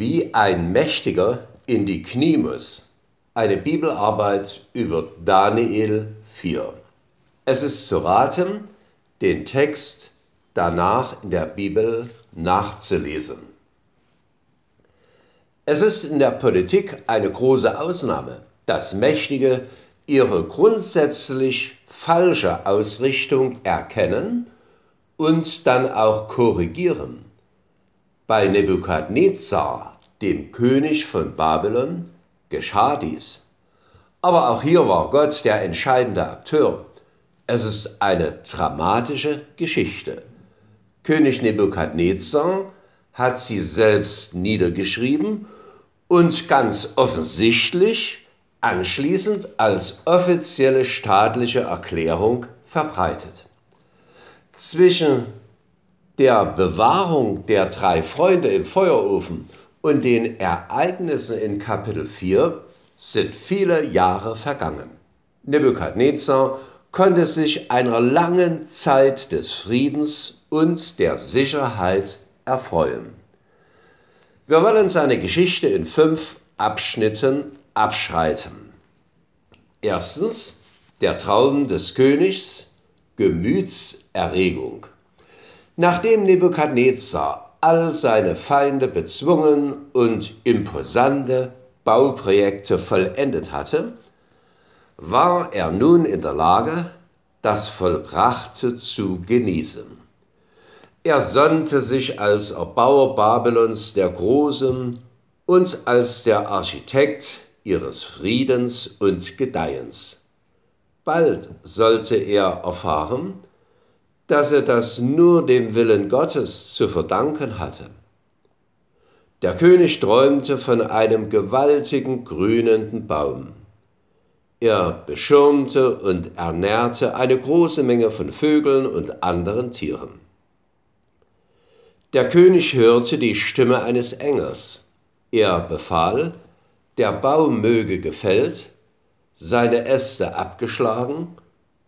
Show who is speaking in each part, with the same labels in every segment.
Speaker 1: Wie ein Mächtiger in die Knie muss. Eine Bibelarbeit über Daniel 4. Es ist zu raten, den Text danach in der Bibel nachzulesen. Es ist in der Politik eine große Ausnahme, dass Mächtige ihre grundsätzlich falsche Ausrichtung erkennen und dann auch korrigieren. Bei Nebukadnezar, dem König von Babylon, geschah dies. Aber auch hier war Gott der entscheidende Akteur. Es ist eine dramatische Geschichte. König Nebukadnezar hat sie selbst niedergeschrieben und ganz offensichtlich anschließend als offizielle staatliche Erklärung verbreitet. Zwischen der Bewahrung der drei Freunde im Feuerofen und den Ereignissen in Kapitel 4 sind viele Jahre vergangen. Nebukadnezar konnte sich einer langen Zeit des Friedens und der Sicherheit erfreuen. Wir wollen seine Geschichte in fünf Abschnitten abschreiten. Erstens der Traum des Königs, Gemütserregung. Nachdem Nebukadnezar all seine Feinde bezwungen und imposante Bauprojekte vollendet hatte, war er nun in der Lage, das Vollbrachte zu genießen. Er sonnte sich als Erbauer Babylons der Großen und als der Architekt ihres Friedens und Gedeihens. Bald sollte er erfahren, dass er das nur dem Willen Gottes zu verdanken hatte. Der König träumte von einem gewaltigen grünenden Baum. Er beschirmte und ernährte eine große Menge von Vögeln und anderen Tieren. Der König hörte die Stimme eines Engels. Er befahl, der Baum möge gefällt seine Äste abgeschlagen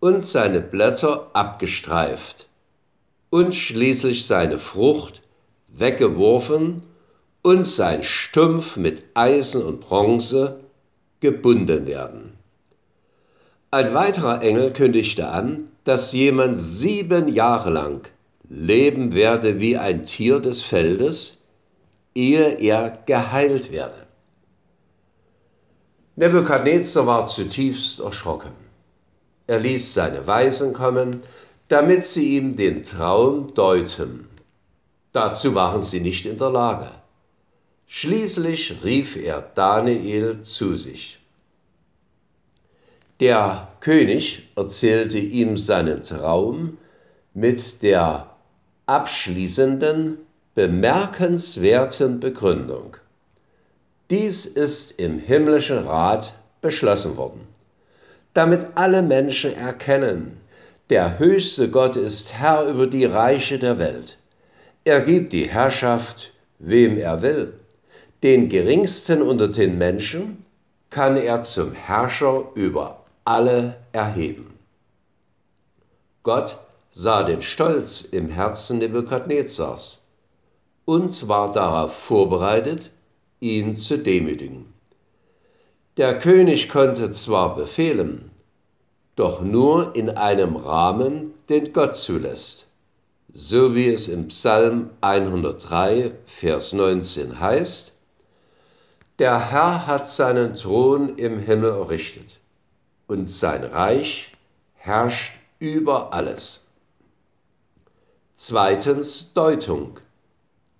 Speaker 1: und seine Blätter abgestreift und schließlich seine Frucht weggeworfen und sein Stumpf mit Eisen und Bronze gebunden werden. Ein weiterer Engel kündigte an, dass jemand sieben Jahre lang leben werde wie ein Tier des Feldes, ehe er geheilt werde. Nebukadnezar war zutiefst erschrocken. Er ließ seine Weisen kommen, damit sie ihm den Traum deuten. Dazu waren sie nicht in der Lage. Schließlich rief er Daniel zu sich. Der König erzählte ihm seinen Traum mit der abschließenden, bemerkenswerten Begründung. Dies ist im himmlischen Rat beschlossen worden, damit alle Menschen erkennen, der höchste Gott ist Herr über die Reiche der Welt. Er gibt die Herrschaft, wem er will. Den geringsten unter den Menschen kann er zum Herrscher über alle erheben. Gott sah den Stolz im Herzen Nebukadnezars und war darauf vorbereitet, ihn zu demütigen. Der König konnte zwar befehlen, doch nur in einem Rahmen, den Gott zulässt, so wie es im Psalm 103, Vers 19 heißt, der Herr hat seinen Thron im Himmel errichtet und sein Reich herrscht über alles. Zweitens Deutung,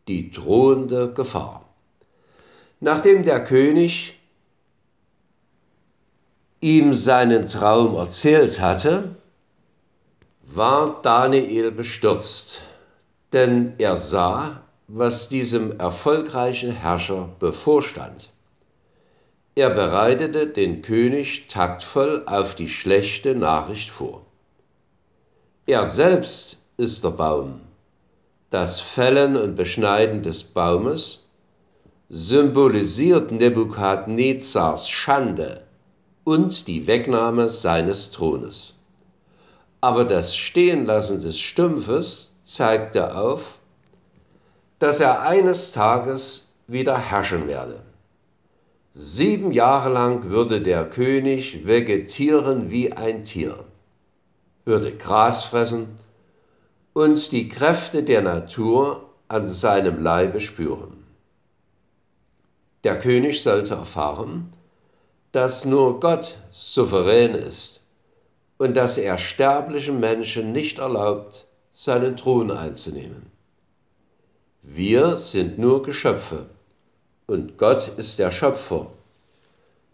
Speaker 1: die drohende Gefahr. Nachdem der König ihm seinen Traum erzählt hatte, war Daniel bestürzt, denn er sah, was diesem erfolgreichen Herrscher bevorstand. Er bereitete den König taktvoll auf die schlechte Nachricht vor. Er selbst ist der Baum. Das Fällen und Beschneiden des Baumes symbolisiert Nebukadnezars Schande und die Wegnahme seines Thrones. Aber das Stehenlassen des Stumpfes zeigte auf, dass er eines Tages wieder herrschen werde. Sieben Jahre lang würde der König vegetieren wie ein Tier, würde Gras fressen und die Kräfte der Natur an seinem Leibe spüren. Der König sollte erfahren, dass nur Gott souverän ist und dass er sterblichen Menschen nicht erlaubt, seinen Thron einzunehmen. Wir sind nur Geschöpfe und Gott ist der Schöpfer.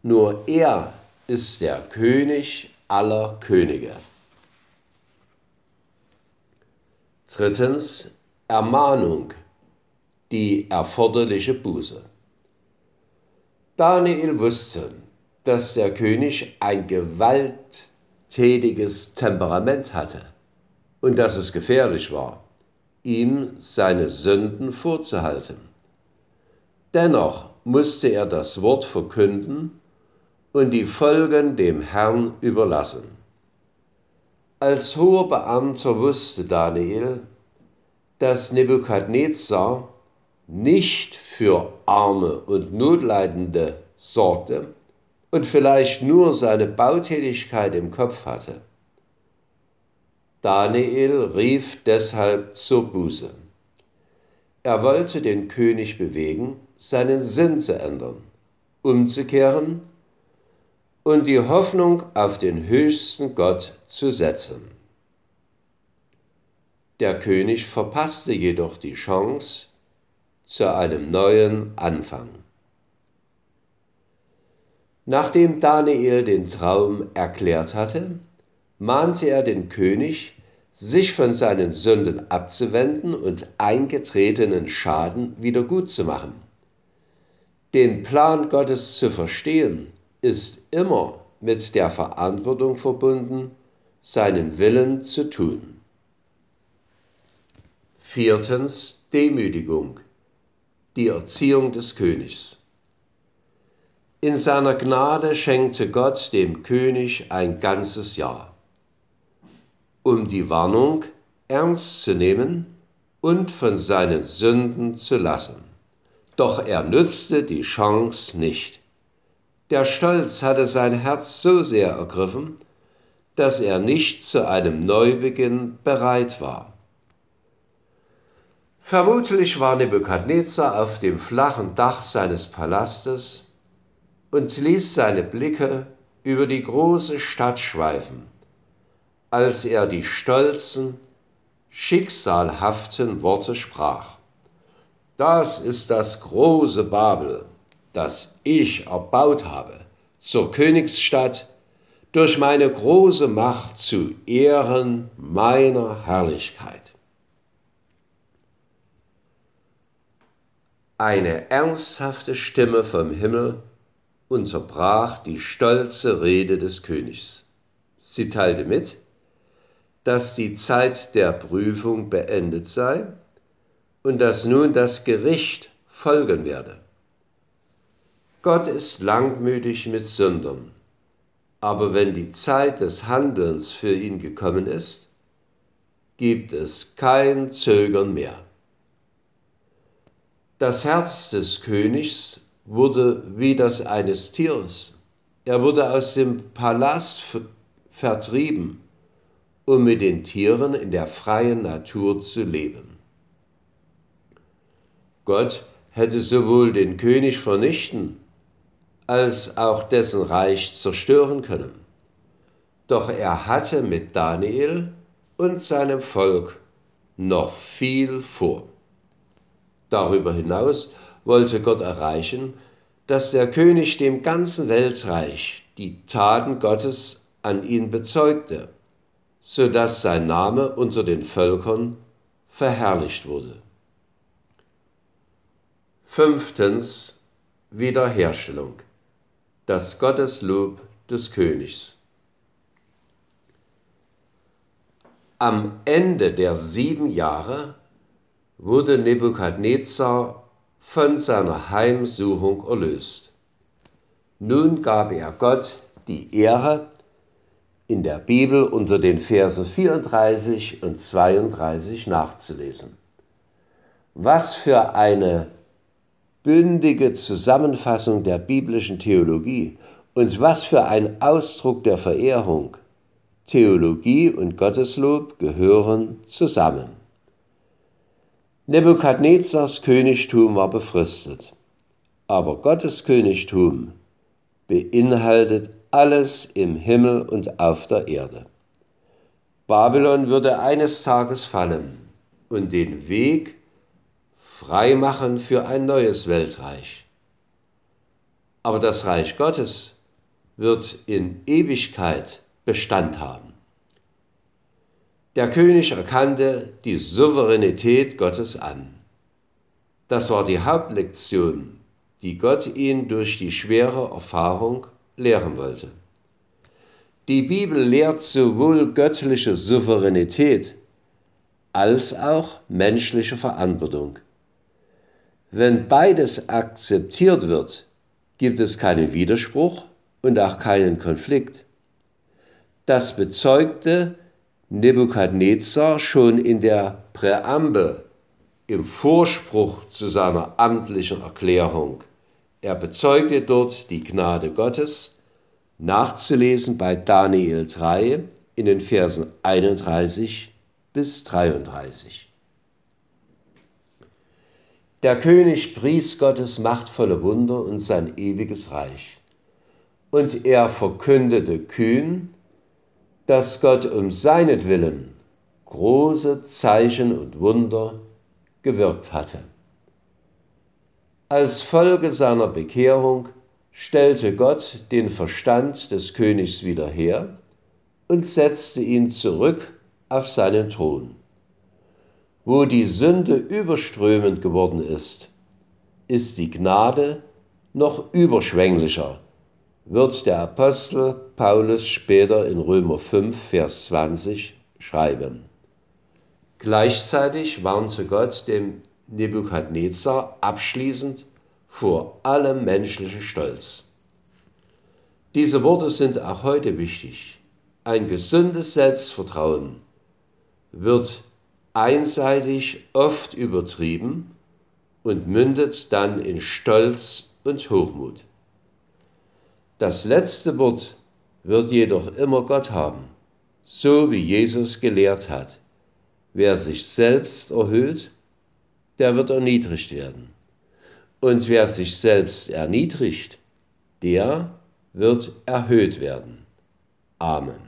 Speaker 1: Nur er ist der König aller Könige. Drittens Ermahnung, die erforderliche Buße. Daniel wusste, dass der König ein gewalttätiges Temperament hatte und dass es gefährlich war, ihm seine Sünden vorzuhalten. Dennoch musste er das Wort verkünden und die Folgen dem Herrn überlassen. Als hoher Beamter wusste Daniel, dass Nebukadnezar nicht für Arme und Notleidende sorgte und vielleicht nur seine Bautätigkeit im Kopf hatte. Daniel rief deshalb zur Buße. Er wollte den König bewegen, seinen Sinn zu ändern, umzukehren und die Hoffnung auf den höchsten Gott zu setzen. Der König verpasste jedoch die Chance zu einem neuen Anfang. Nachdem Daniel den Traum erklärt hatte, mahnte er den König, sich von seinen Sünden abzuwenden und eingetretenen Schaden wiedergutzumachen. Den Plan Gottes zu verstehen, ist immer mit der Verantwortung verbunden, seinen Willen zu tun. Viertens Demütigung, die Erziehung des Königs. In seiner Gnade schenkte Gott dem König ein ganzes Jahr um die Warnung ernst zu nehmen und von seinen Sünden zu lassen. Doch er nützte die Chance nicht. Der Stolz hatte sein Herz so sehr ergriffen, dass er nicht zu einem Neubeginn bereit war. Vermutlich war Nebukadnezar auf dem flachen Dach seines Palastes und ließ seine Blicke über die große Stadt schweifen als er die stolzen, schicksalhaften Worte sprach. Das ist das große Babel, das ich erbaut habe, zur Königsstadt durch meine große Macht zu Ehren meiner Herrlichkeit. Eine ernsthafte Stimme vom Himmel unterbrach die stolze Rede des Königs. Sie teilte mit, dass die Zeit der Prüfung beendet sei und dass nun das Gericht folgen werde. Gott ist langmütig mit Sündern, aber wenn die Zeit des Handelns für ihn gekommen ist, gibt es kein Zögern mehr. Das Herz des Königs wurde wie das eines Tieres. Er wurde aus dem Palast vertrieben um mit den Tieren in der freien Natur zu leben. Gott hätte sowohl den König vernichten als auch dessen Reich zerstören können. Doch er hatte mit Daniel und seinem Volk noch viel vor. Darüber hinaus wollte Gott erreichen, dass der König dem ganzen Weltreich die Taten Gottes an ihn bezeugte so dass sein Name unter den Völkern verherrlicht wurde. Fünftens Wiederherstellung, das Gotteslob des Königs. Am Ende der sieben Jahre wurde Nebukadnezar von seiner Heimsuchung erlöst. Nun gab er Gott die Ehre, in der Bibel unter den Versen 34 und 32 nachzulesen. Was für eine bündige Zusammenfassung der biblischen Theologie und was für ein Ausdruck der Verehrung. Theologie und Gotteslob gehören zusammen. Nebukadnezars Königtum war befristet, aber Gottes Königtum beinhaltet alles im Himmel und auf der Erde. Babylon würde eines Tages fallen und den Weg freimachen für ein neues Weltreich. Aber das Reich Gottes wird in Ewigkeit Bestand haben. Der König erkannte die Souveränität Gottes an. Das war die Hauptlektion, die Gott ihn durch die schwere Erfahrung lehren wollte. Die Bibel lehrt sowohl göttliche Souveränität als auch menschliche Verantwortung. Wenn beides akzeptiert wird, gibt es keinen Widerspruch und auch keinen Konflikt. Das bezeugte Nebukadnezar schon in der Präambel im Vorspruch zu seiner amtlichen Erklärung. Er bezeugte dort die Gnade Gottes, nachzulesen bei Daniel 3 in den Versen 31 bis 33. Der König pries Gottes machtvolle Wunder und sein ewiges Reich. Und er verkündete kühn, dass Gott um seinetwillen große Zeichen und Wunder gewirkt hatte. Als Folge seiner Bekehrung stellte Gott den Verstand des Königs wieder her und setzte ihn zurück auf seinen Thron. Wo die Sünde überströmend geworden ist, ist die Gnade noch überschwänglicher, wird der Apostel Paulus später in Römer 5, Vers 20 schreiben. Gleichzeitig warnte Gott dem Nebukadnezar abschließend vor allem menschlichen Stolz. Diese Worte sind auch heute wichtig. Ein gesundes Selbstvertrauen wird einseitig oft übertrieben und mündet dann in Stolz und Hochmut. Das letzte Wort wird jedoch immer Gott haben, so wie Jesus gelehrt hat. Wer sich selbst erhöht, der wird erniedrigt werden. Und wer sich selbst erniedrigt, der wird erhöht werden. Amen.